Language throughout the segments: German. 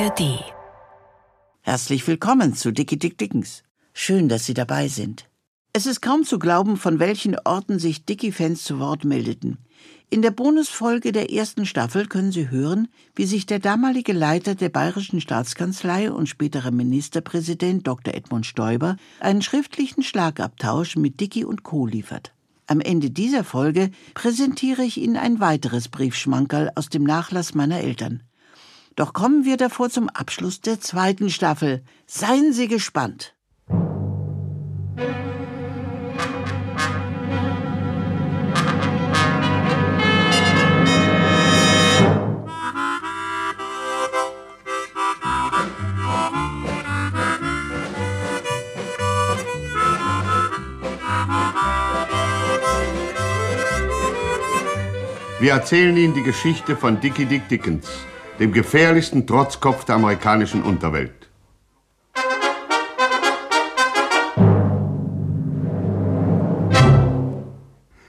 ARD. Herzlich willkommen zu Dicky Dick Dickens. Schön, dass Sie dabei sind. Es ist kaum zu glauben, von welchen Orten sich Dicky-Fans zu Wort meldeten. In der Bonusfolge der ersten Staffel können Sie hören, wie sich der damalige Leiter der Bayerischen Staatskanzlei und spätere Ministerpräsident Dr. Edmund Stoiber einen schriftlichen Schlagabtausch mit Dicky und Co. liefert. Am Ende dieser Folge präsentiere ich Ihnen ein weiteres Briefschmankerl aus dem Nachlass meiner Eltern. Doch kommen wir davor zum Abschluss der zweiten Staffel. Seien Sie gespannt. Wir erzählen Ihnen die Geschichte von Dickie Dick Dickens, dem gefährlichsten Trotzkopf der amerikanischen Unterwelt.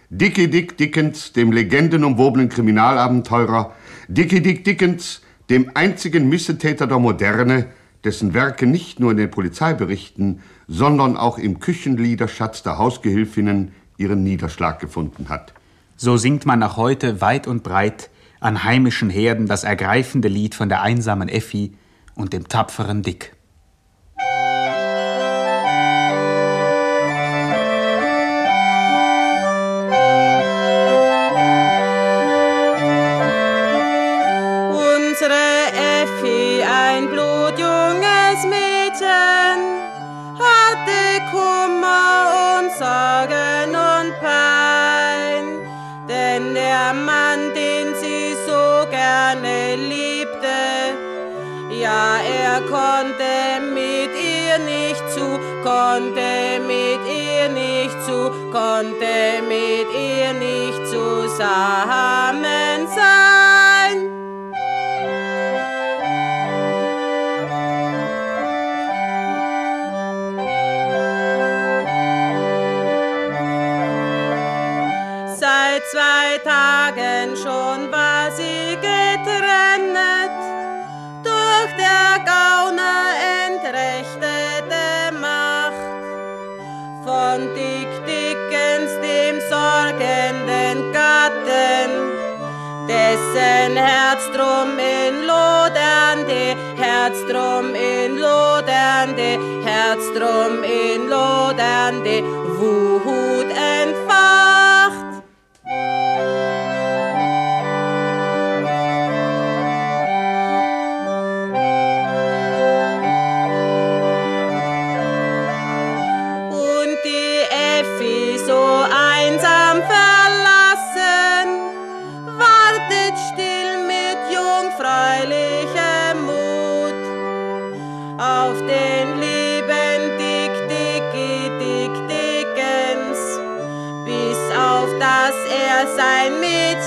Dickie Dick Dickens, dem legendenumwobenen Kriminalabenteurer, Dickie Dick Dickens, dem einzigen Missetäter der Moderne, dessen Werke nicht nur in den Polizeiberichten, sondern auch im Küchenliederschatz der Hausgehilfinnen ihren Niederschlag gefunden hat. So singt man noch heute weit und breit an heimischen Herden das ergreifende Lied von der einsamen Effi und dem tapferen Dick. Konnte mit ihr nicht zu, konnte mit ihr nicht zu, konnte mit ihr nicht zusammen sein.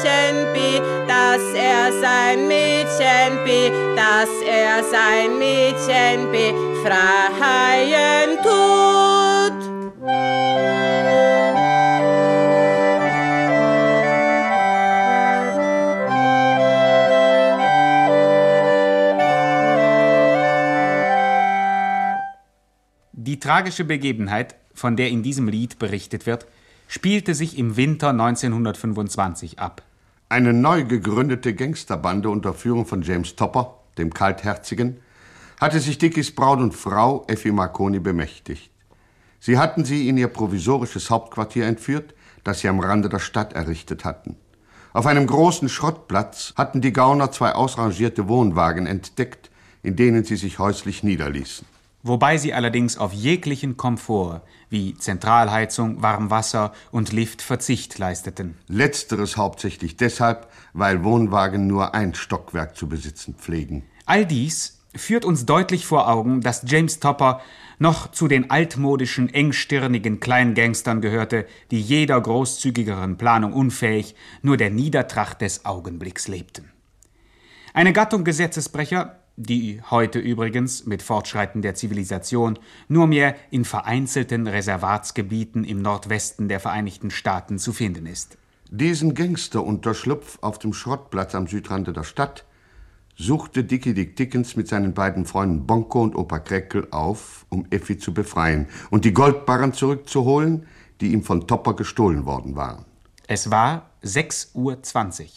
Mädchen bi, dass er sein Mädchen bi, dass er sein Mädchen befreien tut. Die tragische Begebenheit, von der in diesem Lied berichtet wird, spielte sich im Winter 1925 ab. Eine neu gegründete Gangsterbande unter Führung von James Topper, dem Kaltherzigen, hatte sich Dickies Braut und Frau Effi Marconi bemächtigt. Sie hatten sie in ihr provisorisches Hauptquartier entführt, das sie am Rande der Stadt errichtet hatten. Auf einem großen Schrottplatz hatten die Gauner zwei ausrangierte Wohnwagen entdeckt, in denen sie sich häuslich niederließen. Wobei sie allerdings auf jeglichen Komfort wie Zentralheizung, Warmwasser und Lift Verzicht leisteten. Letzteres hauptsächlich deshalb, weil Wohnwagen nur ein Stockwerk zu besitzen pflegen. All dies führt uns deutlich vor Augen, dass James Topper noch zu den altmodischen, engstirnigen Kleingangstern gehörte, die jeder großzügigeren Planung unfähig, nur der Niedertracht des Augenblicks lebten. Eine Gattung Gesetzesbrecher, die heute übrigens mit Fortschreiten der Zivilisation nur mehr in vereinzelten Reservatsgebieten im Nordwesten der Vereinigten Staaten zu finden ist. Diesen Gangsterunterschlupf auf dem Schrottplatz am Südrande der Stadt suchte Dickie Dick Dickens mit seinen beiden Freunden Bonko und Opa Kreckel auf, um Effi zu befreien und die Goldbarren zurückzuholen, die ihm von Topper gestohlen worden waren. Es war 6.20 Uhr.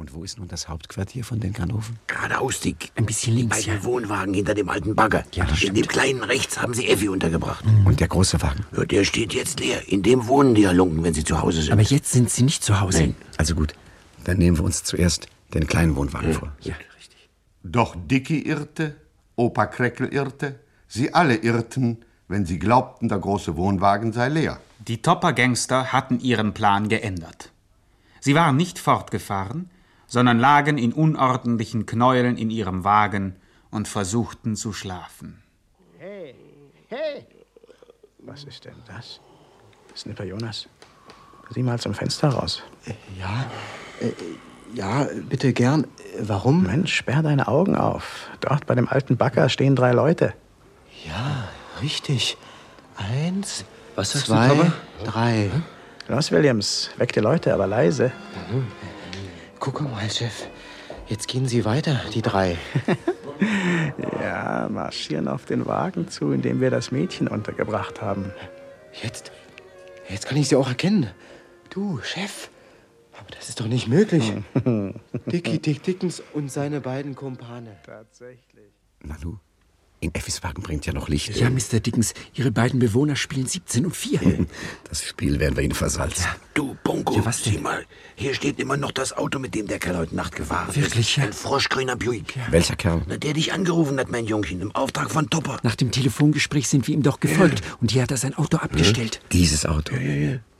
Und wo ist nun das Hauptquartier von den Ganoven? Geradeaus, Dick. Ein bisschen links, beiden ja. Wohnwagen hinter dem alten Bagger. Ja, das In stimmt. dem kleinen rechts haben sie Effi untergebracht. Und der große Wagen. Ja, der steht jetzt leer. In dem wohnen die Halunken, wenn sie zu Hause sind. Aber jetzt sind sie nicht zu Hause. Nein. Also gut, dann nehmen wir uns zuerst den kleinen Wohnwagen vor. ja. Doch Dickie irrte, Opa Kreckel irrte, sie alle irrten, wenn sie glaubten, der große Wohnwagen sei leer. Die Topper-Gangster hatten ihren Plan geändert. Sie waren nicht fortgefahren, sondern lagen in unordentlichen Knäueln in ihrem Wagen und versuchten zu schlafen. Was ist denn das? Snipper Jonas, sieh mal zum Fenster raus. Ja, äh, ja, bitte gern. Äh, Warum? Mensch, sperr deine Augen auf. Dort bei dem alten Bagger stehen drei Leute. Ja, richtig. Eins, Was sagst du, zwei, Papa? drei. Los, Williams, weck die Leute, aber leise. Guck mal, Chef. Jetzt gehen sie weiter, die drei. Ja, marschieren auf den Wagen zu, in dem wir das Mädchen untergebracht haben. Jetzt, jetzt kann ich sie auch erkennen. Du, Chef. Aber das ist doch nicht möglich. Dicky Dick Dickens und seine beiden Kumpane. Tatsächlich. Nanu, in Effis Wagen bringt ja noch Licht. Ja, Mr. Dickens, Ihre beiden Bewohner spielen 17 und 4. Das Spiel werden wir Ihnen versalzen. Du, Bonko, Ja, was denn? sieh mal. Hier steht immer noch das Auto, mit dem der Kerl heute Nacht gefahren Wirklich, ist. ja? Ein froschgrüner Buick. Welcher Kerl? Na, der dich angerufen hat, mein Jungchen, im Auftrag von Topper. Nach dem Telefongespräch sind wir ihm doch gefolgt und hier hat er sein Auto abgestellt. Dieses Auto.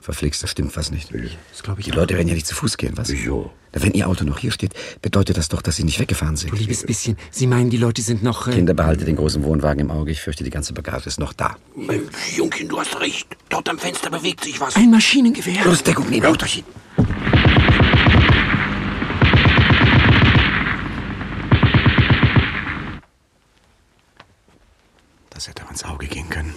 Verflixt, das stimmt was nicht. Das glaube ich Die auch. Leute werden ja nicht zu Fuß gehen, was? Wieso? Na, Wenn Ihr Auto noch hier steht, bedeutet das doch, dass Sie nicht weggefahren sind. Du liebes bisschen, Sie meinen, die Leute sind noch... Äh, Kinder, behalte den großen Wohnwagen im Auge. Ich fürchte, die ganze Bagage ist noch da. Mensch, Jungchen, du hast recht. Dort am Fenster bewegt sich was. ein Maschinengewehr. Los, Deckung, neben Auto hin. Das hätte uns Auge gehen können.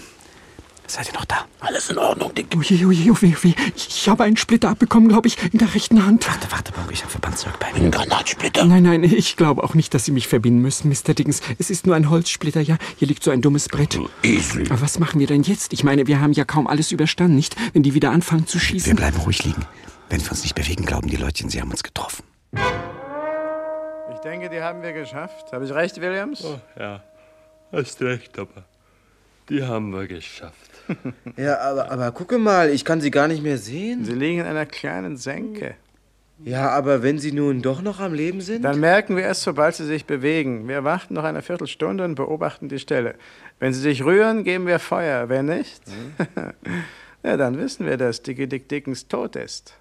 Seid ihr noch da? Alles in Ordnung, Dick. Oje, oje, oje, oje. Ich, ich habe einen Splitter abbekommen, glaube ich, in der rechten Hand. Warte, warte, Bongo, ich habe Verbandzeug bei Ein mir. Granatsplitter. Nein, nein, ich glaube auch nicht, dass Sie mich verbinden müssen, Mr. Dickens. Es ist nur ein Holzsplitter, ja. Hier liegt so ein dummes Brett. Esel. Aber was machen wir denn jetzt? Ich meine, wir haben ja kaum alles überstanden, nicht? Wenn die wieder anfangen zu Wir schießen. bleiben ruhig liegen. Wenn wir uns nicht bewegen, glauben die Leutchen, sie haben uns getroffen. Ich denke, die haben wir geschafft. Habe ich recht, Williams? Ja, hast recht, aber die haben wir geschafft. Ja, aber, aber gucke mal, ich kann sie gar nicht mehr sehen. Sie liegen in einer kleinen Senke. Ja, aber wenn sie nun doch noch am Leben sind? Dann merken wir es, sobald sie sich bewegen. Wir warten noch eine Viertelstunde und beobachten die Stelle. Wenn sie sich rühren, geben wir Feuer. Wenn nicht, ja, dann wissen wir, dass Dickie Dick Dickens tot ist.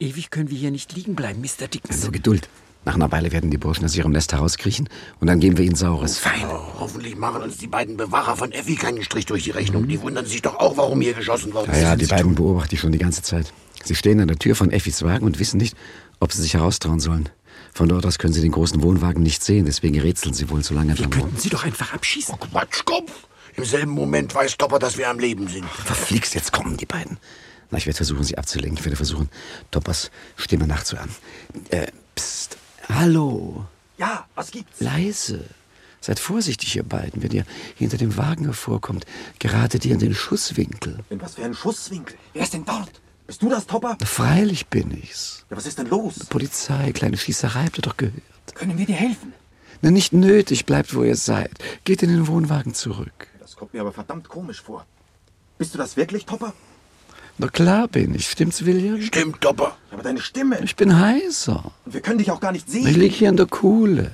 Ewig können wir hier nicht liegen bleiben, Mr. Dickens. Also Geduld. Nach einer Weile werden die Burschen aus ihrem Nest herauskriechen und dann geben wir ihnen Saures. Fein. hoffentlich machen uns die beiden Bewacher von Effi keinen Strich durch die Rechnung. Die wundern sich doch auch, warum hier geschossen worden Ja, ist. ja, die beiden beobachte ich schon die ganze Zeit. Sie stehen an der Tür von Effis Wagen und wissen nicht, ob sie sich heraustrauen sollen. Von dort aus können sie den großen Wohnwagen nicht sehen, deswegen rätseln sie wohl so lange Wir dran rum. könnten sie doch einfach abschießen. Quatschkopf. Im selben Moment weiß Topper, dass wir am Leben sind. Verflixt, jetzt kommen die beiden. Na, ich werde versuchen, sie abzulenken. Ich werde versuchen, Toppers Stimme nachzuahmen. Äh, psst. Hallo. Ja, was gibt's? Leise. Seid vorsichtig, ihr beiden, wenn ihr hinter dem Wagen hervorkommt. Geratet ihr in den Schusswinkel. In was für ein Schusswinkel? Wer ist denn dort? Bist du das, Topper? Freilich bin ich's. Ja, was ist denn los? Polizei, kleine Schießerei, habt ihr doch gehört. Können wir dir helfen? Na, nicht nötig, bleibt, wo ihr seid. Geht in den Wohnwagen zurück. Das kommt mir aber verdammt komisch vor. Bist du das wirklich, Topper? Na klar bin ich. Stimmt's, William? Stimmt, Topper. Ja, aber deine Stimme. Ich bin heiser. Und wir können dich auch gar nicht Ich sehen. lieg hier in der Kuhle.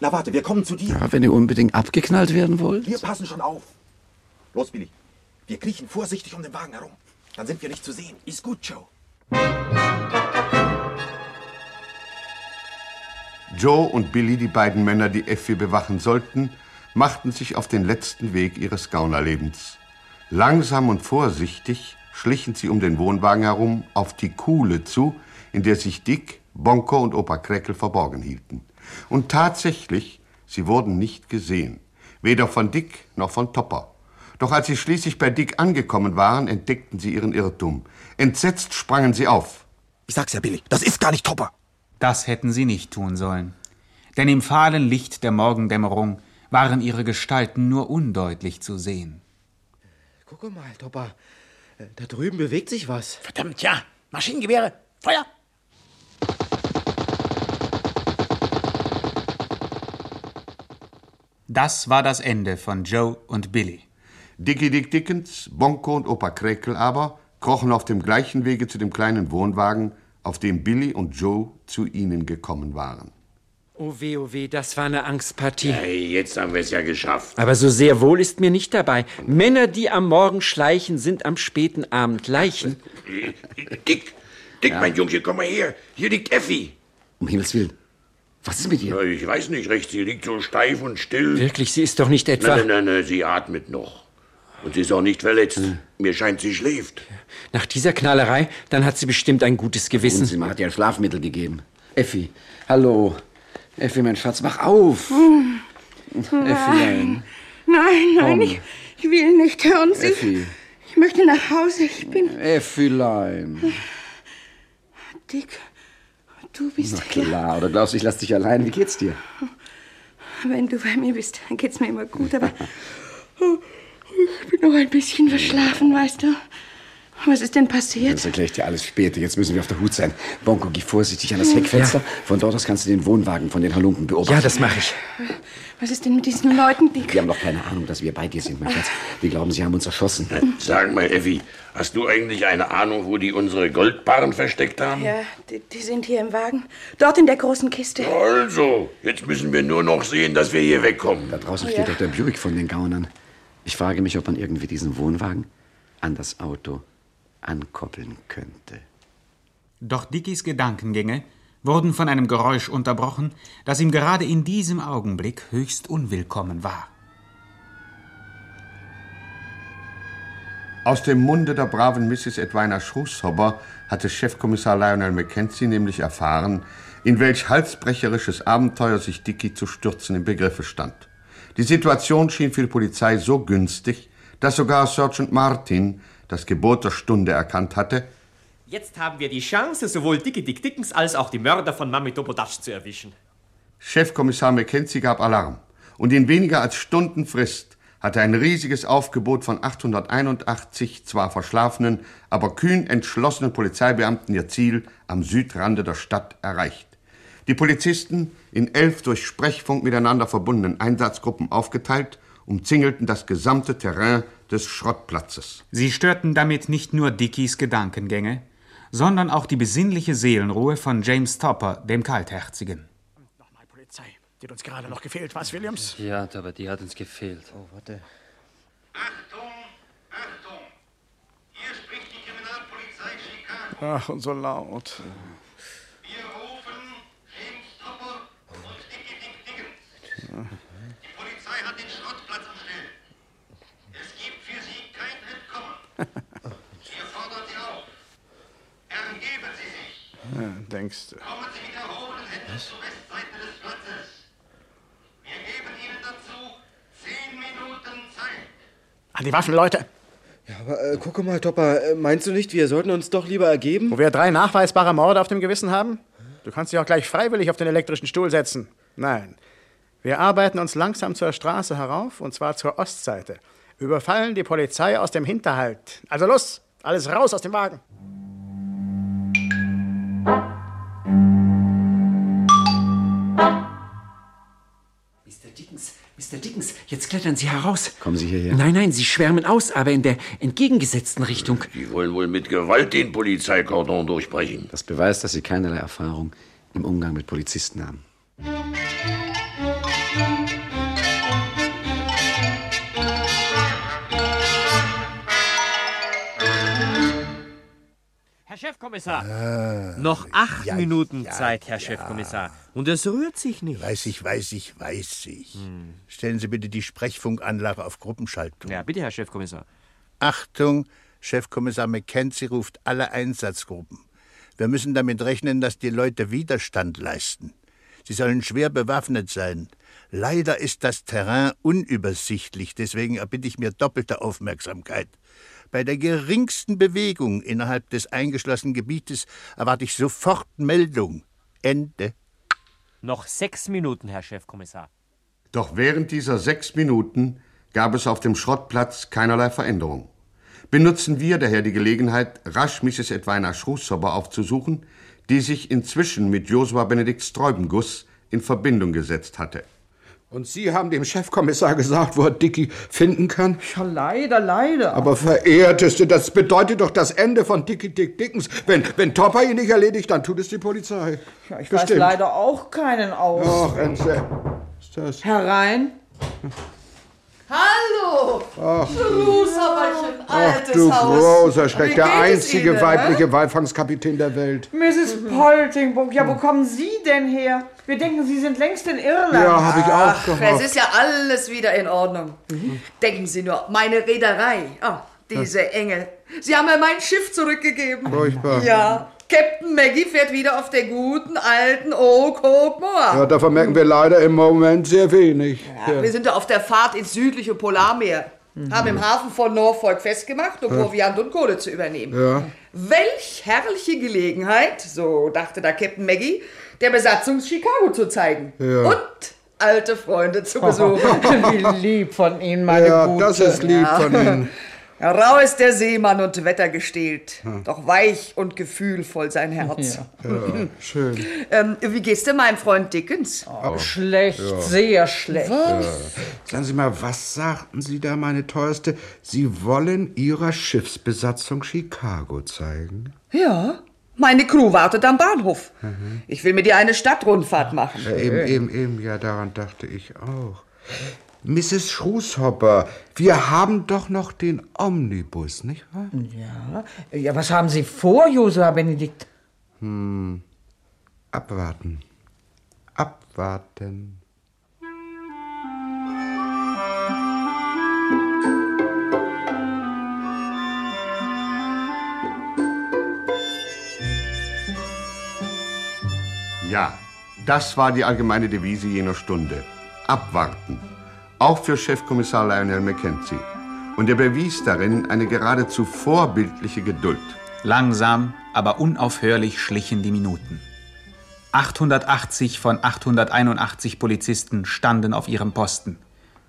Na warte, wir kommen zu dir. Ja, wenn ihr unbedingt abgeknallt werden wollt. Wir passen schon auf. Los, Billy. Wir kriechen vorsichtig um den Wagen herum. Dann sind wir nicht zu sehen. Ist gut, Joe. Joe und Billy, die beiden Männer, die Effi bewachen sollten, machten sich auf den letzten Weg ihres Gaunerlebens. Langsam und vorsichtig schlichen sie um den Wohnwagen herum auf die Kuhle zu, in der sich Dick, Bonko und Opa Kreckel verborgen hielten. Und tatsächlich, sie wurden nicht gesehen, weder von Dick noch von Topper. Doch als sie schließlich bei Dick angekommen waren, entdeckten sie ihren Irrtum. Entsetzt sprangen sie auf. Ich sag's ja, Billy. Das ist gar nicht Topper. Das hätten sie nicht tun sollen. denn im fahlen Licht der Morgendämmerung waren ihre Gestalten nur undeutlich zu sehen. Guck mal, Topper. Da drüben bewegt sich was. Verdammt, ja. Maschinengewehre. Feuer. Das war das Ende von Joe und Billy. Dickie Dick Dickens, Bonko und Opa Kräkel aber krochen auf dem gleichen Wege zu dem kleinen Wohnwagen, auf dem Billy und Joe zu ihnen gekommen waren. Oh weh, oh weh, das war eine Angstpartie. Hey, jetzt haben wir es ja geschafft. Aber so sehr wohl ist mir nicht dabei. Männer, die am Morgen schleichen, sind am späten Abend Leichen. Dick, Dick, mein Jungchen, komm mal her. Hier liegt Effi. Um Himmels Willen. Was ist mit ihr? Ja, ich weiß nicht recht, sie liegt so steif und still. Wirklich, sie ist doch nicht etwa... Nein, nein, nein, nein, sie atmet noch. Und sie ist auch nicht verletzt. Mir scheint, sie schläft. Nach dieser Knallerei, dann hat sie bestimmt ein gutes Gewissen. Sie hat ihr ein Schlafmittel gegeben. Effi, hallo. Effi, mein Schatz, wach auf. Effilein. Nein, nein, Komm. ich, ich will nicht. Hören Sie. Effi. Ich möchte nach Hause. Ich bin. Effilein. Dick, du bist Na hier. klar, oder glaubst du, ich lass dich allein? Wie geht's dir? Wenn du bei mir bist, dann geht's mir immer gut, aber. oh, Ich bin noch ein bisschen verschlafen, weißt du. Was ist denn passiert? Das erkläre ich dir alles später. Jetzt müssen wir auf der Hut sein. Bonko, geh vorsichtig an das Heckfenster. Von dort aus kannst du den Wohnwagen von den Halunken beobachten. Ja, das mache ich. Was ist denn mit diesen Leuten, Dick? Wir haben noch keine Ahnung, dass wir bei dir sind, mein Schatz. Wir glauben, sie haben uns erschossen. Sag mal, Effi, hast du eigentlich eine Ahnung, wo die unsere Goldbarren versteckt haben? Ja, die, die sind hier im Wagen. Dort in der großen Kiste. Also, jetzt müssen wir nur noch sehen, dass wir hier wegkommen. Da draußen Ja. steht doch der Buick von den Gaunern. Ich frage mich, ob man irgendwie diesen Wohnwagen an das Auto ankoppeln könnte. Doch Dickies Gedankengänge wurden von einem Geräusch unterbrochen, das ihm gerade in diesem Augenblick höchst unwillkommen war. Aus dem Munde der braven Mrs. Edwina Schrushobber hatte Chefkommissar Lionel Mackenzie nämlich erfahren, in welch halsbrecherisches Abenteuer sich Dicky zu stürzen im Begriffe stand. Die Situation schien für die Polizei so günstig, dass sogar Sergeant Martin das Gebot der Stunde erkannt hatte Jetzt haben wir die Chance, sowohl Dickie Dick Dickens als auch die Mörder von Mami Topodasch zu erwischen. Chefkommissar Mackenzie gab Alarm. Und in weniger als Stunden Frist hatte ein riesiges Aufgebot von 881 zwar verschlafenen, aber kühn entschlossenen Polizeibeamten ihr Ziel am Südraande der Stadt erreicht. Die Polizisten, in elf durch Sprechfunk miteinander verbundenen Einsatzgruppen aufgeteilt, umzingelten das gesamte Terrain des Schrottplatzes. Sie störten damit nicht nur Dickies Gedankengänge, sondern auch die besinnliche Seelenruhe von James Topper, dem Kaltherzigen. Polizei. Die hat uns gerade noch gefehlt, was, Williams? Ja, aber die hat uns gefehlt. Oh, warte. Ach, und so laut. Die Polizei hat den Schrottplatz umstellt. Es gibt für Sie kein Entkommen. Wir fordern Sie auf. Ergeben Sie sich. Ja, denkst du. Kommen Sie mit erhobenen Händen zur Westseite des Platzes. Wir geben Ihnen dazu zehn Minuten Zeit. An die Waffen, Leute. Ja, aber äh, guck mal, Topper, äh, meinst du nicht, wir sollten uns doch lieber ergeben? Wo wir drei nachweisbare Morde auf dem Gewissen haben? Du kannst dich auch gleich freiwillig auf den elektrischen Stuhl setzen. Nein. Wir arbeiten uns langsam zur Straße herauf, und zwar zur Ostseite. Überfallen die Polizei aus dem Hinterhalt. Also los, alles raus aus dem Wagen. Mr. Dickens, jetzt klettern Sie heraus. Kommen Sie hierher. Nein, nein, Sie schwärmen aus, aber in der entgegengesetzten Richtung. Die wollen wohl mit Gewalt den Polizeikordon durchbrechen. Das beweist, dass Sie keinerlei Erfahrung im Umgang mit Polizisten haben. Herr Chefkommissar, Ah, noch acht ja, Minuten ja, Zeit, Herr ja. Chefkommissar. Und es rührt sich nicht. Weiß ich, weiß ich, weiß ich. Hm. Stellen Sie bitte die Sprechfunkanlage auf Gruppenschaltung. Ja, bitte, Herr Chefkommissar. Achtung, Chefkommissar McKenzie ruft alle Einsatzgruppen. Wir müssen damit rechnen, dass die Leute Widerstand leisten. Sie sollen schwer bewaffnet sein. Leider ist das Terrain unübersichtlich, deswegen erbitte ich mir doppelte Aufmerksamkeit. Bei der geringsten Bewegung innerhalb des eingeschlossenen Gebietes erwarte ich sofort Meldung. Ende. Noch sechs Minuten, Herr Chefkommissar. Doch während dieser sechs Minuten gab es auf dem Schrottplatz keinerlei Veränderung. Benutzen wir daher die Gelegenheit, rasch Mrs. Edwina Schrußhopper aufzusuchen, die sich inzwischen mit Josua Benedikt Streubenguss in Verbindung gesetzt hatte. Und Sie haben dem Chefkommissar gesagt, wo er Dicky finden kann? Ja, leider, leider. Aber verehrteste, das bedeutet doch das Ende von Dicky Dick Dickens. Wenn, wenn Topper ihn nicht erledigt, dann tut es die Polizei. Ja, ich weiß leider auch keinen aus. Ach, Ense. Ist das? Herein. Hallo! Ach, Ach altes du Haus. großer Schreck, der einzige Ihnen, weibliche hä? Walfangskapitän der Welt. Mrs. Poltingburg, ja, wo kommen Sie denn her? Wir denken, Sie sind längst in Irland. Ja, hab ich auch Ach, gehofft. es ist ja alles wieder in Ordnung. Denken Sie nur, meine Reederei. Ah, diese Engel. Sie haben mir mein Schiff zurückgegeben. Furchtbar. Ja, Captain Maggie fährt wieder auf der guten alten Oak Hope Ja, davon merken wir leider im Moment sehr wenig. Ja, wir sind da auf der Fahrt ins südliche Polarmeer. Haben im Hafen von Norfolk festgemacht, um Ja. Proviant und Kohle zu übernehmen. Ja. Welch herrliche Gelegenheit, so dachte da Captain Maggie, der Besatzung Chicago zu zeigen. Ja. Und alte Freunde zu besuchen. Wie lieb von Ihnen, meine Ja, Gute. das ist lieb Ja. von Ihnen. Rau ist der Seemann und wettergestählt, doch weich und gefühlvoll sein Herz. Ja, schön. Ähm, wie geht's denn meinem Freund Dickens? schlecht, sehr schlecht. Ja. Sagen Sie mal, was sagten Sie da, meine Teuerste? Sie wollen Ihrer Schiffsbesatzung Chicago zeigen? Ja, meine Crew wartet am Bahnhof. Ich will mit ihr eine Stadtrundfahrt machen. Ja, eben, eben, eben, ja, daran dachte ich auch. Mrs. Schrußhopper, wir haben doch noch den Omnibus, nicht wahr? Ja. ja, was haben Sie vor, Josua Benedikt? Hm. Abwarten. Abwarten. Ja, das war die allgemeine Devise jener Stunde. Abwarten. Auch für Chefkommissar Lionel Mackenzie. Und er bewies darin eine geradezu vorbildliche Geduld. Langsam, aber unaufhörlich schlichen die Minuten. 880 von 881 Polizisten standen auf ihrem Posten,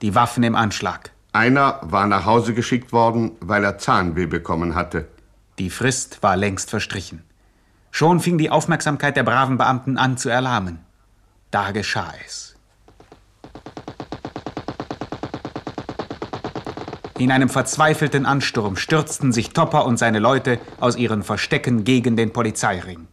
die Waffen im Anschlag. Einer war nach Hause geschickt worden, weil er Zahnweh bekommen hatte. Die Frist war längst verstrichen. Schon fing die Aufmerksamkeit der braven Beamten an zu erlahmen. Da geschah es. In einem verzweifelten Ansturm stürzten sich Topper und seine Leute aus ihren Verstecken gegen den Polizeiring.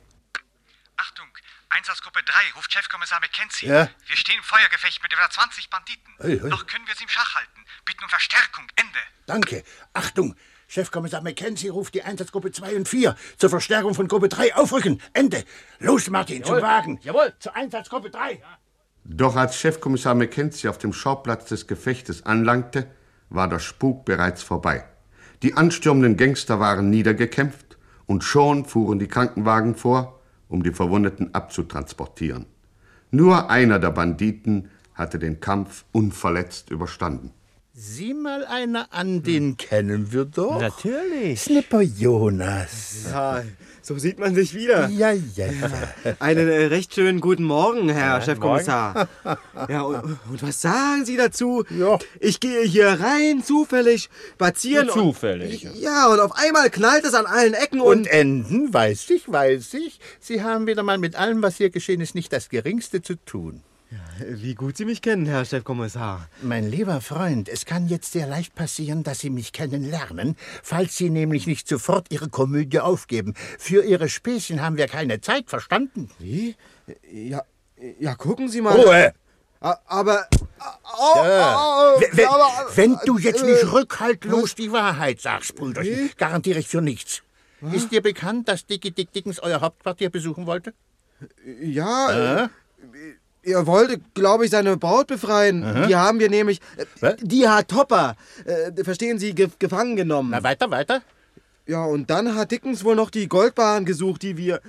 Einsatzgruppe 3 ruft Chefkommissar Mackenzie. Ja? Wir stehen im Feuergefecht mit über 20 Banditen. Hey, hey. Noch können wir sie im Schach halten. Bitten um Verstärkung. Ende. Danke. Achtung! Chefkommissar Mackenzie ruft die Einsatzgruppe 2 und 4 zur Verstärkung von Gruppe 3 aufrücken. Ende. Los, Martin, zum Jawohl. Wagen. Jawohl. Zur Einsatzgruppe 3. Doch als Chefkommissar Mackenzie auf dem Schauplatz des Gefechtes anlangte, war der Spuk bereits vorbei. Die anstürmenden Gangster waren niedergekämpft und schon fuhren die Krankenwagen vor, um die Verwundeten abzutransportieren. Nur einer der Banditen hatte den Kampf unverletzt überstanden. Sieh mal einer an, den kennen wir doch. Natürlich. Snipper Jonas. Ja, so sieht man sich wieder. Ja, ja, ja. Einen äh, recht schönen guten Morgen, Herr Ja, Chefkommissar. Ja, und, und was sagen Sie dazu? Ich gehe hier rein, zufällig, spazieren. Und- zufällig. Ja, und auf einmal knallt es an allen Ecken und... Und Enden, weiß ich, weiß ich. Sie haben wieder mal mit allem, was hier geschehen ist, nicht das Geringste zu tun. Wie gut Sie mich kennen, Herr Chefkommissar. Mein lieber Freund, es kann jetzt sehr leicht passieren, dass Sie mich kennenlernen, falls Sie nämlich nicht sofort Ihre Komödie aufgeben. Für Ihre Späßchen haben wir keine Zeit, verstanden? Wie? Ja, ja gucken Sie mal. Ruhe! A- Aber... Au, Ja. au, Wenn- wenn- aber- Wenn du jetzt äh, nicht rückhaltlos die Wahrheit sagst, Brüderchen, garantiere ich für nichts. Ist dir bekannt, dass Dicky Dick Dickens euer Hauptquartier besuchen wollte? Ja, Äh? Er wollte, glaube ich, seine Braut befreien. Aha. Die haben wir nämlich... äh, Die hat Topper, äh, verstehen Sie, ge gefangen genommen. Na, weiter, weiter. Ja, und dann hat Dickens wohl noch die Goldbarren gesucht, die wir...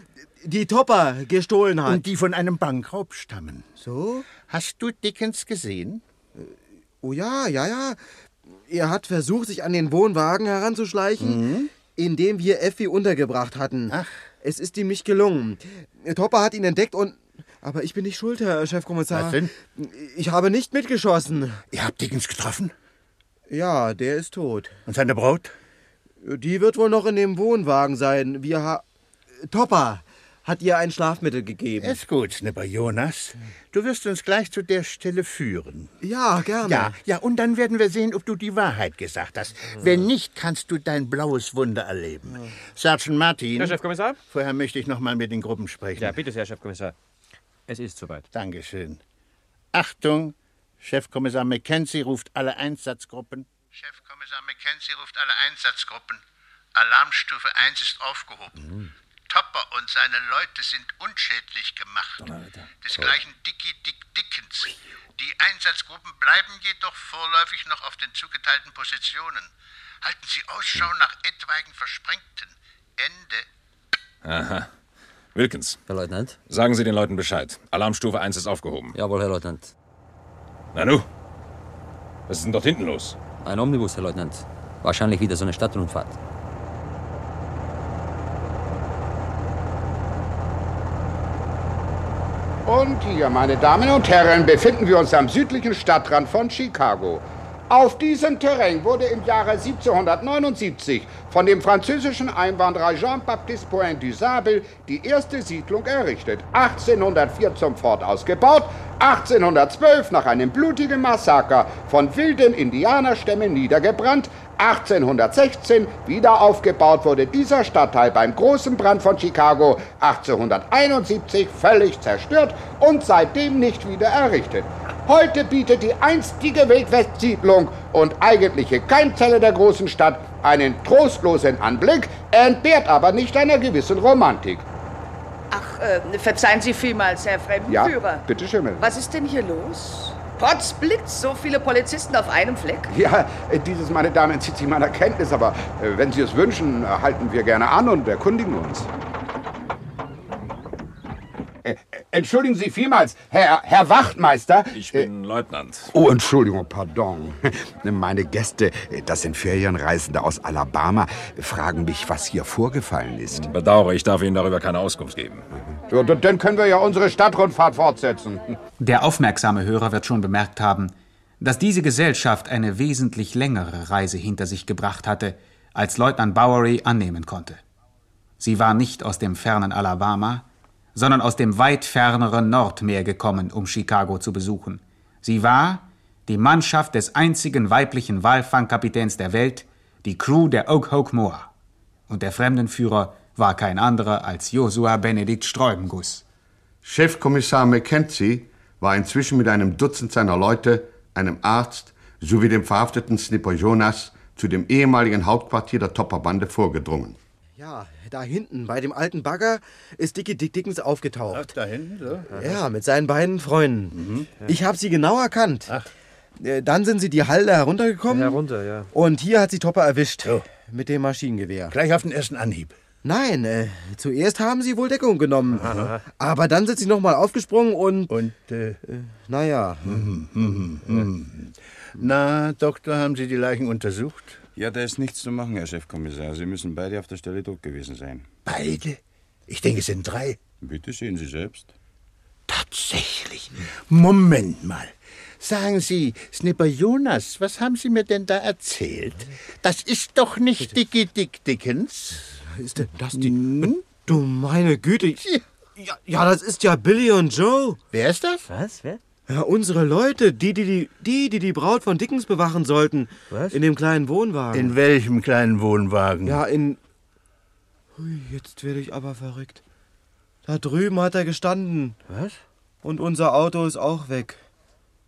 Die Topper gestohlen hat. Und die von einem Bankraub stammen. So? Hast du Dickens gesehen? Oh ja, ja, ja. Er hat versucht, sich an den Wohnwagen heranzuschleichen, Mhm. in dem wir Effi untergebracht hatten. Ach. Es ist ihm nicht gelungen. Topper hat ihn entdeckt und Aber ich bin nicht schuld, Herr Chefkommissar. Was denn? Ich habe nicht mitgeschossen. Ihr habt Dickens getroffen? Ja, der ist tot. Und seine Braut? Die wird wohl noch in dem Wohnwagen sein. Wir ha Topper hat ihr ein Schlafmittel gegeben. Ist gut, Snipper Jonas. Du wirst uns gleich zu der Stelle führen. Ja, gerne. Ja, ja, und dann werden wir sehen, ob du die Wahrheit gesagt hast. Wenn nicht, kannst du dein blaues Wunder erleben. Sergeant Martin. Herr Chefkommissar? Vorher möchte ich noch mal mit den Gruppen sprechen. Ja, bitte sehr, Herr Chefkommissar. Es ist soweit. Dankeschön. Achtung, Chefkommissar Mackenzie ruft alle Einsatzgruppen. Chefkommissar Mackenzie ruft alle Einsatzgruppen. Alarmstufe 1 ist aufgehoben. Topper und seine Leute sind unschädlich gemacht. Desgleichen Dicky Dick Dickens. Die Einsatzgruppen bleiben jedoch vorläufig noch auf den zugeteilten Positionen. Halten Sie Ausschau nach etwaigen Versprengten. Ende. Aha. Wilkins, Herr Leutnant? sagen Sie den Leuten Bescheid. Alarmstufe 1 ist aufgehoben. Jawohl, Herr Leutnant. Nanu, was ist denn dort hinten los? Ein Omnibus, Herr Leutnant. Wahrscheinlich wieder so eine Stadtrundfahrt. Und hier, meine Damen und Herren, befinden wir uns am südlichen Stadtrand von Chicago. Auf diesem Terrain wurde im Jahre 1779 von dem französischen Einwanderer Jean-Baptiste Point du Sable die erste Siedlung errichtet. 1804 zum Fort ausgebaut, 1812 nach einem blutigen Massaker von wilden Indianerstämmen niedergebrannt, 1816 wieder aufgebaut wurde dieser Stadtteil beim großen Brand von Chicago, 1871 völlig zerstört und seitdem nicht wieder errichtet. Heute bietet die einstige Wildwestsiedlung und eigentliche Keimzelle der großen Stadt einen trostlosen Anblick, entbehrt aber nicht einer gewissen Romantik. Ach, äh, verzeihen Sie vielmals, Herr Ja, Fremdenführer. bitte Schimmel. Was ist denn hier los? Potz Blitz, so viele Polizisten auf einem Fleck? Ja, dieses, meine Damen, entzieht sich meiner Kenntnis, aber äh, wenn Sie es wünschen, äh, halten wir gerne an und erkundigen uns. Äh, Entschuldigen Sie vielmals, Herr, Herr Wachtmeister. Ich bin Leutnant. Oh, Entschuldigung, pardon. Meine Gäste, das sind Ferienreisende aus Alabama, fragen mich, was hier vorgefallen ist. Bedauere, ich darf Ihnen darüber keine Auskunft geben. Ja, dann können wir ja unsere Stadtrundfahrt fortsetzen. Der aufmerksame Hörer wird schon bemerkt haben, dass diese Gesellschaft eine wesentlich längere Reise hinter sich gebracht hatte, als Leutnant Bowery annehmen konnte. Sie war nicht aus dem fernen Alabama, sondern aus dem weit ferneren Nordmeer gekommen, um Chicago zu besuchen. Sie war die Mannschaft des einzigen weiblichen Walfangkapitäns der Welt, die Crew der Okhokmoa. Und der Fremdenführer war kein anderer als Josua Benedikt Sträubenguss. Chefkommissar Mackenzie war inzwischen mit einem Dutzend seiner Leute, einem Arzt sowie dem verhafteten Snipper Jonas zu dem ehemaligen Hauptquartier der Topperbande vorgedrungen. Ja, da hinten, bei dem alten Bagger, ist Dicky Dick Dickens aufgetaucht. da hinten, so? Ja, mit seinen beiden Freunden. Ich habe sie genau erkannt. Äh, Dann sind sie die Halde heruntergekommen. Herunter, ja. Und hier hat sie Topper erwischt. Mit dem Maschinengewehr. Gleich auf den ersten Anhieb. Nein, äh, zuerst haben sie wohl Deckung genommen. Aha. Aber dann sind sie nochmal aufgesprungen und. Und, äh. naja. Mhm, mhm, mhm. Na, Doktor, haben Sie die Leichen untersucht? Ja, da ist nichts zu machen, Herr Chefkommissar. Sie müssen beide auf der Stelle tot gewesen sein. Beide? Ich denke, es sind drei. Bitte sehen Sie selbst. Tatsächlich. Moment mal. Sagen Sie, Snipper Jonas, was haben Sie mir denn da erzählt? Das ist doch nicht Dicky Dick Dickens. Ist denn das die. Du meine Güte. Ja, ja, das ist ja Billy und Joe. Wer ist das? Was? Wer? Ja, unsere Leute, die, die die, die, die, die Braut von Dickens bewachen sollten. Was? In dem kleinen Wohnwagen. In welchem kleinen Wohnwagen? Ja, in. Hui, jetzt werde ich aber verrückt. Da drüben hat er gestanden. Was? Und unser Auto ist auch weg.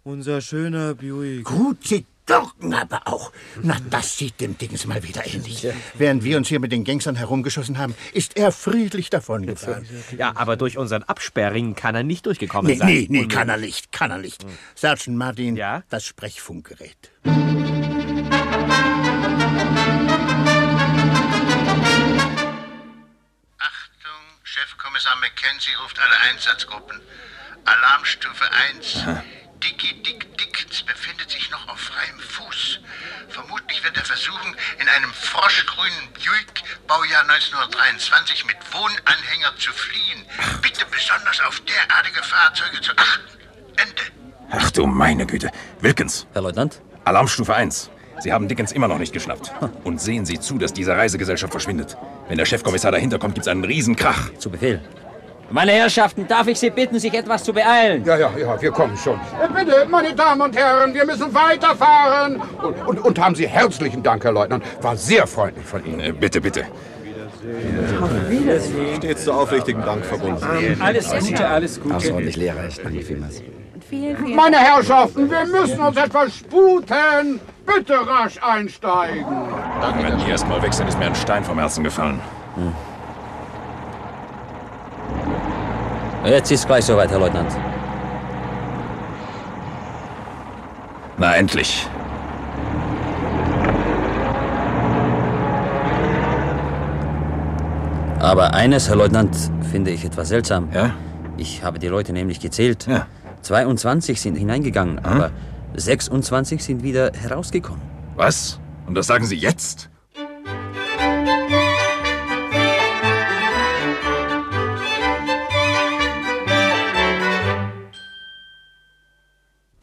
Unser schöner Buick. Gut, Sie Gurken aber auch. Na, das sieht dem Dings mal wieder ähnlich. Während wir uns hier mit den Gangstern herumgeschossen haben, ist er friedlich davongefahren. Ja, aber durch unseren Absperrring kann er nicht durchgekommen Nee, sein. nee, nee, Und- kann er nicht, kann er nicht. Sergeant Martin, das Sprechfunkgerät. Achtung, Chefkommissar Mackenzie ruft alle Einsatzgruppen. Alarmstufe 1. Dicky Dick Dickens befindet sich noch auf freiem Fuß. Vermutlich wird er versuchen, in einem froschgrünen Buick, Baujahr 1923, mit Wohnanhänger zu fliehen. Bitte besonders auf derartige Fahrzeuge zu achten. Ach du meine Güte. Wilkins. Herr Leutnant? Alarmstufe 1. Sie haben Dickens immer noch nicht geschnappt. Und sehen Sie zu, dass diese Reisegesellschaft verschwindet. Wenn der Chefkommissar dahinter kommt, gibt's einen Riesenkrach. Zu Befehl. Meine Herrschaften, darf ich Sie bitten, sich etwas zu beeilen? Ja, ja, ja, wir kommen schon. Bitte, meine Damen und Herren, wir müssen weiterfahren. Und, und, und haben Sie herzlichen Dank, Herr Leutnant. War sehr freundlich von Ihnen. Äh, bitte, bitte. Stets zu aufrichtigen Dank verbunden. Alles Gute, alles Gute. Außerordentlich lehrreich. Danke vielmals. Meine Herrschaften, wir müssen uns etwas sputen. Bitte rasch einsteigen. Wenn die erst mal weg sind, ist mir ein Stein vom Herzen gefallen. Jetzt ist gleich soweit, Herr Leutnant. Na, endlich. Aber eines, Herr Leutnant, finde ich etwas seltsam. Ja? Ich habe die Leute nämlich gezählt. Ja. 22 sind hineingegangen, aber 26 sind wieder herausgekommen. Was? Und das sagen Sie jetzt?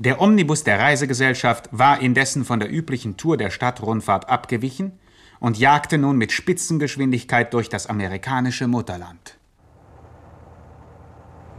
Der Omnibus der Reisegesellschaft war indessen von der üblichen Tour der Stadtrundfahrt abgewichen und jagte nun mit Spitzengeschwindigkeit durch das amerikanische Mutterland.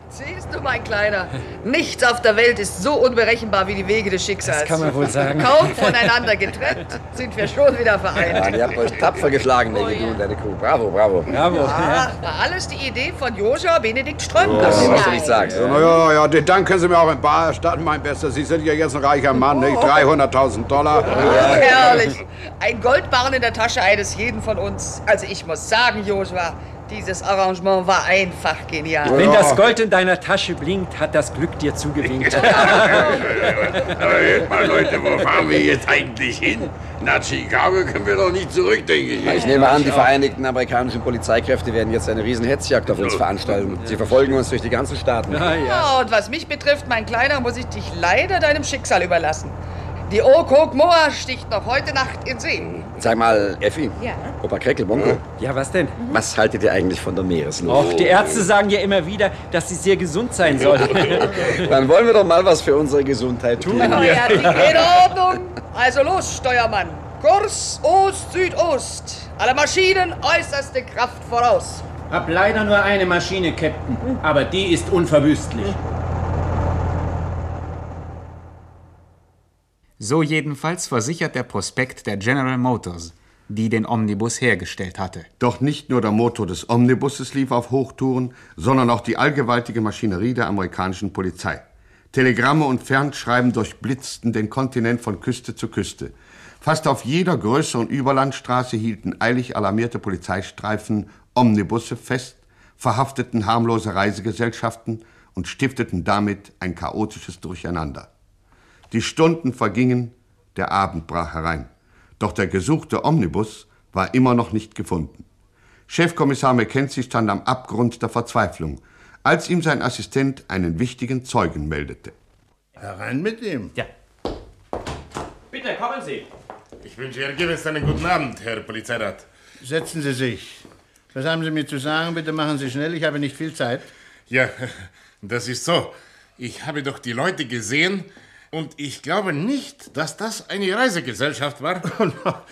Siehst du, mein Kleiner, nichts auf der Welt ist so unberechenbar wie die Wege des Schicksals. Das kann man wohl sagen. Kaum voneinander getrennt, sind wir schon wieder vereint. ihr habt euch tapfer geschlagen, Maggie, du und deine Crew. Bravo, bravo. Bravo. Ach, war alles die Idee von Joshua Benedikt Ström. Das was du nicht sagst. Na ja, ja, den Dank können Sie mir auch in Bar erstatten, mein Bester. Sie sind ja jetzt ein reicher Mann, nicht? 300.000 Dollar. Oh, herrlich. Ein Goldbarren in der Tasche eines jeden von uns. Also ich muss sagen, Joshua, dieses Arrangement war einfach genial. Wenn das Gold in deiner Tasche blinkt, hat das Glück dir zugewinkt. Aber hört mal, Leute, wo fahren wir jetzt eigentlich hin? Nach Chicago können wir doch nicht zurück, denke ich. Ich nehme an, die Vereinigten amerikanischen Polizeikräfte werden jetzt eine riesen Hetzjagd auf uns veranstalten. Sie verfolgen uns durch die ganzen Staaten. Ja, und was mich betrifft, mein Kleiner, muss ich dich leider deinem Schicksal überlassen. Die Okokmoa sticht noch heute Nacht in See. Sag mal, Effi. Ja? Opa Kreckelbonko. Ja, was denn? Was haltet ihr eigentlich von der Meeresluft? Och, die Ärzte sagen ja immer wieder, dass sie sehr gesund sein soll. Dann wollen wir doch mal was für unsere Gesundheit tun. Oh ja, in Ordnung. Also los, Steuermann. Kurs Ost-Südost. Alle Maschinen äußerste Kraft voraus. Hab leider nur eine Maschine, Captain. Aber die ist unverwüstlich. So jedenfalls versichert der Prospekt der General Motors, die den Omnibus hergestellt hatte. Doch nicht nur der Motor des Omnibusses lief auf Hochtouren, sondern auch die allgewaltige Maschinerie der amerikanischen Polizei. Telegramme und Fernschreiben durchblitzten den Kontinent von Küste zu Küste. Fast auf jeder größeren Überlandstraße hielten eilig alarmierte Polizeistreifen Omnibusse fest, verhafteten harmlose Reisegesellschaften und stifteten damit ein chaotisches Durcheinander. Die Stunden vergingen, der Abend brach herein. Doch der gesuchte Omnibus war immer noch nicht gefunden. Chefkommissar Mackenzie stand am Abgrund der Verzweiflung, als ihm sein Assistent einen wichtigen Zeugen meldete. Herein mit ihm. Ja. Bitte, kommen Sie. Ich wünsche Ihnen gewiss einen guten Abend, Herr Polizeirat. Setzen Sie sich. Was haben Sie mir zu sagen? Bitte machen Sie schnell, ich habe nicht viel Zeit. Ja, das ist so. Ich habe doch die Leute gesehen und ich glaube nicht, dass das eine Reisegesellschaft war.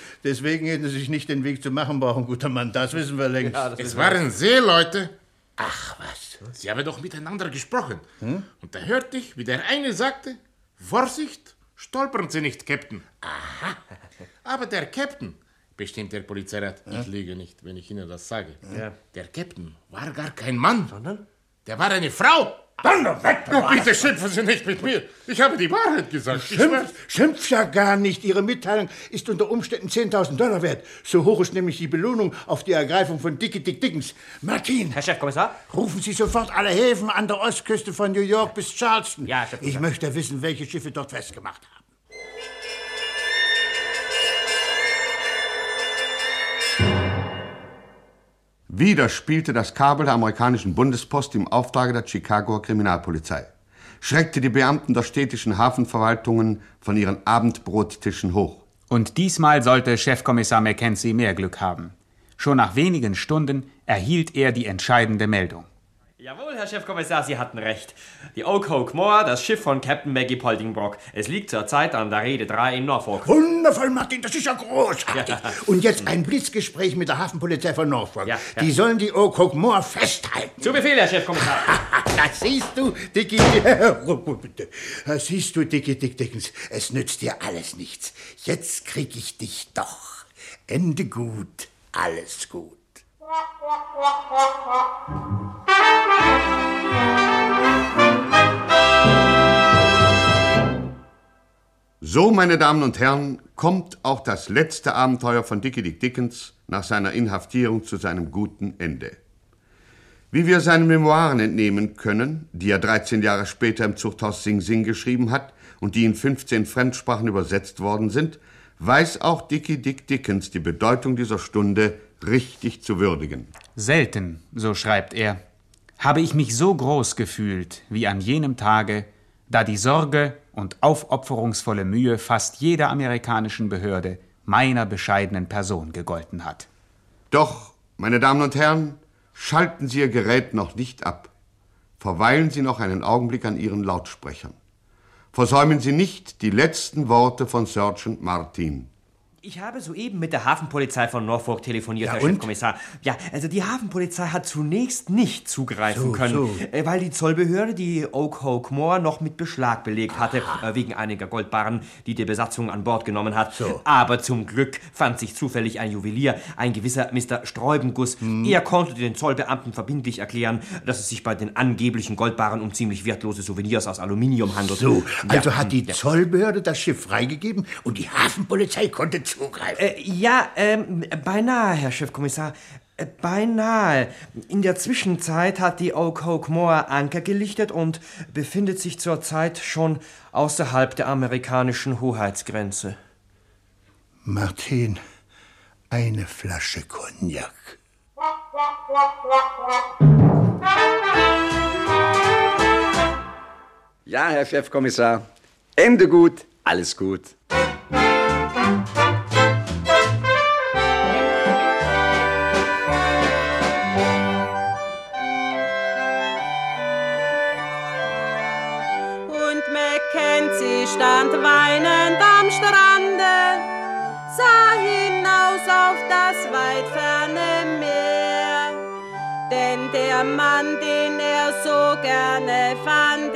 Deswegen hätten Sie sich nicht den Weg zu machen brauchen, guter Mann. Das wissen wir längst. es waren Seeleute. Ach was. Sie haben doch miteinander gesprochen. Und da hörte ich, wie der eine sagte, Vorsicht, stolpern Sie nicht, Captain. Aha. Aber der Captain, bestimmt der Polizeirat, ich lüge nicht, wenn ich Ihnen das sage. Ja. Der Captain war gar kein Mann. Sondern? Der war eine Frau. Dann doch weg! Oh, bitte schimpfen Sie nicht mit mir. Ich habe die Wahrheit gesagt. Schimpft, schimpft ja gar nicht. Ihre Mitteilung ist unter Umständen 10.000 Dollar wert. So hoch ist nämlich die Belohnung auf die Ergreifung von Dickie Dick Dickens. Martin! Herr Chefkommissar? Rufen Sie sofort alle Häfen an der Ostküste von New York bis Charleston. Ja, Chefkommissar. Ich möchte wissen, welche Schiffe dort festgemacht haben. Wieder spielte das Kabel der amerikanischen Bundespost im Auftrage der Chicagoer Kriminalpolizei. schreckte die Beamten der städtischen Hafenverwaltungen von ihren Abendbrottischen hoch. Und diesmal sollte Chefkommissar Mackenzie mehr Glück haben. Schon nach wenigen Stunden erhielt er die entscheidende Meldung. Jawohl, Herr Chefkommissar, Sie hatten recht. Die Oak Moor, das Schiff von Captain Maggie Poldingbrock. Es liegt zurzeit an der Rede 3 in Norfolk. Wundervoll, Martin, das ist ja großartig. Und jetzt ein Blitzgespräch mit der Hafenpolizei von Norfolk. Ja, ja. Die sollen die Oak Moor festhalten. Zu Befehl, Herr Chefkommissar. Das siehst du, Dicky. Das siehst du, Dicky Dick Dickens. Es nützt dir alles nichts. Jetzt krieg ich dich doch. Ende gut, alles gut. So, meine Damen und Herren, kommt auch das letzte Abenteuer von Dickie Dick Dickens nach seiner Inhaftierung zu seinem guten Ende. Wie wir seinen Memoiren entnehmen können, die er 13 Jahre später im Zuchthaus Sing Sing geschrieben hat und die in 15 Fremdsprachen übersetzt worden sind, weiß auch Dickie Dick Dickens die Bedeutung dieser Stunde richtig zu würdigen. Selten, so schreibt er, habe ich mich so groß gefühlt wie an jenem Tage, da die Sorge und aufopferungsvolle Mühe fast jeder amerikanischen Behörde meiner bescheidenen Person gegolten hat. Doch, meine Damen und Herren, schalten Sie Ihr Gerät noch nicht ab. Verweilen Sie noch einen Augenblick an Ihren Lautsprechern. Versäumen Sie nicht die letzten Worte von Sergeant Martin. Ich habe soeben mit der Hafenpolizei von Norfolk telefoniert, Ja, Herr? Chefkommissar. Ja, also die Hafenpolizei hat zunächst nicht zugreifen So, können, so. äh, weil die Zollbehörde die Oak Hoke Moor noch mit Beschlag belegt hatte, äh, wegen einiger Goldbarren, die die Besatzung an Bord genommen hat. Aber zum Glück fand sich zufällig ein Juwelier, ein gewisser Mr. Sträubenguss. Hm. Er konnte den Zollbeamten verbindlich erklären, dass es sich bei den angeblichen Goldbarren um ziemlich wertlose Souvenirs aus Aluminium handelt. So, also Ja, hat die. Zollbehörde das Schiff freigegeben und die Hafenpolizei konnte zugreifen. Äh, ja, ähm, beinahe, Herr Chefkommissar. Äh, Beinahe. In der Zwischenzeit hat die Oak Hoke Moor Anker gelichtet und befindet sich zurzeit schon außerhalb der amerikanischen Hoheitsgrenze. Martin, eine Flasche Cognac. Ja, Herr Chefkommissar. Ende gut, alles gut. Der Mann, den er so gerne fand,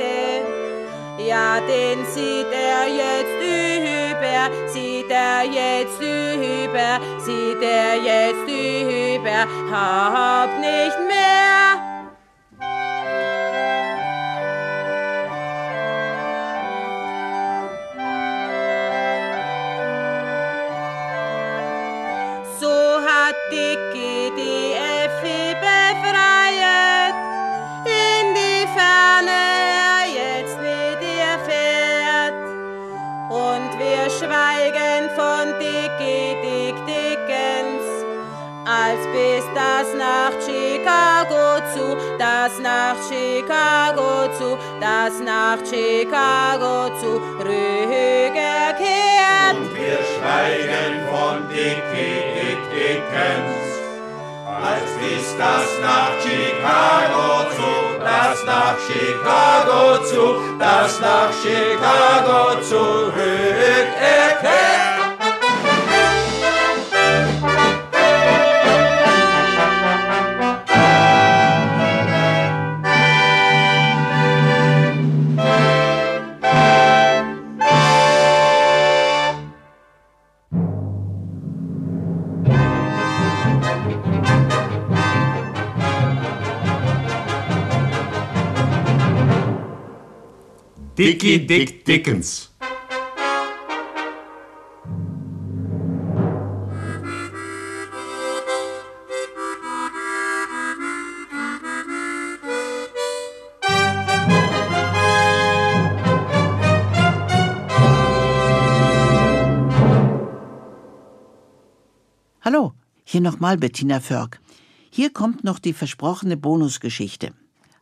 ja, den sieht er jetzt über, sieht er jetzt über, sieht er jetzt überhaupt nicht mehr. Das nach Chicago zurückgekehrt. Und wir schweigen von Dickie Dick Dickens, als bis das nach Chicago zu, das nach Chicago zu, das nach Chicago zurückkehrt. Dickie Dick Dickens. Hallo, hier nochmal Bettina Förg. Hier kommt noch die versprochene Bonusgeschichte.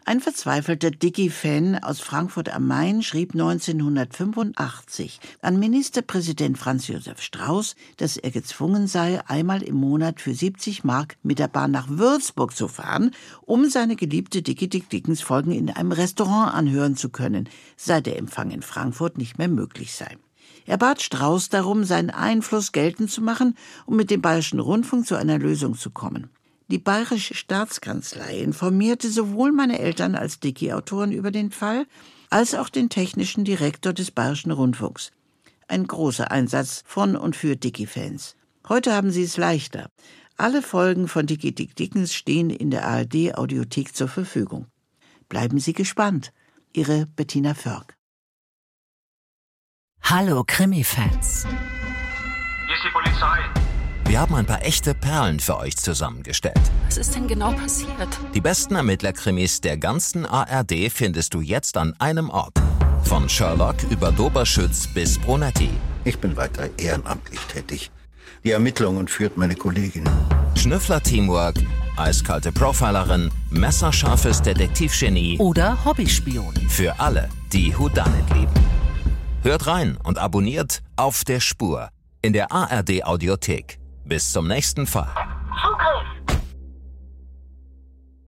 Ein verzweifelter Dicky-Fan aus Frankfurt am Main schrieb 1985 an Ministerpräsident Franz Josef Strauß, dass er gezwungen sei, einmal im Monat für 70 Mark mit der Bahn nach Würzburg zu fahren, um seine geliebte Dicky Dick Dickens Folgen in einem Restaurant anhören zu können, sei der Empfang in Frankfurt nicht mehr möglich sei. Er bat Strauß darum, seinen Einfluss geltend zu machen, um mit dem Bayerischen Rundfunk zu einer Lösung zu kommen. Die Bayerische Staatskanzlei informierte sowohl meine Eltern als Dicky-Autoren über den Fall, als auch den technischen Direktor des Bayerischen Rundfunks. Ein großer Einsatz von und für Dicky-Fans. Heute haben sie es leichter. Alle Folgen von Dicky Dick Dickens stehen in der ARD-Audiothek zur Verfügung. Bleiben Sie gespannt. Ihre Bettina Förg. Hallo Krimi-Fans. Hier ist die Polizei. Wir haben ein paar echte Perlen für euch zusammengestellt. Was ist denn genau passiert? Die besten Ermittlerkrimis der ganzen ARD findest du jetzt an einem Ort. Von Sherlock über Doberschütz bis Brunetti. Ich bin weiter ehrenamtlich tätig. Die Ermittlungen führt meine Kollegin. Schnüffler-Teamwork, eiskalte Profilerin, messerscharfes Detektivgenie Oder Hobbyspion. für alle, die Houdanet lieben. Hört rein und abonniert auf der Spur in der ARD Audiothek. Bis zum nächsten Fall. Zugriff!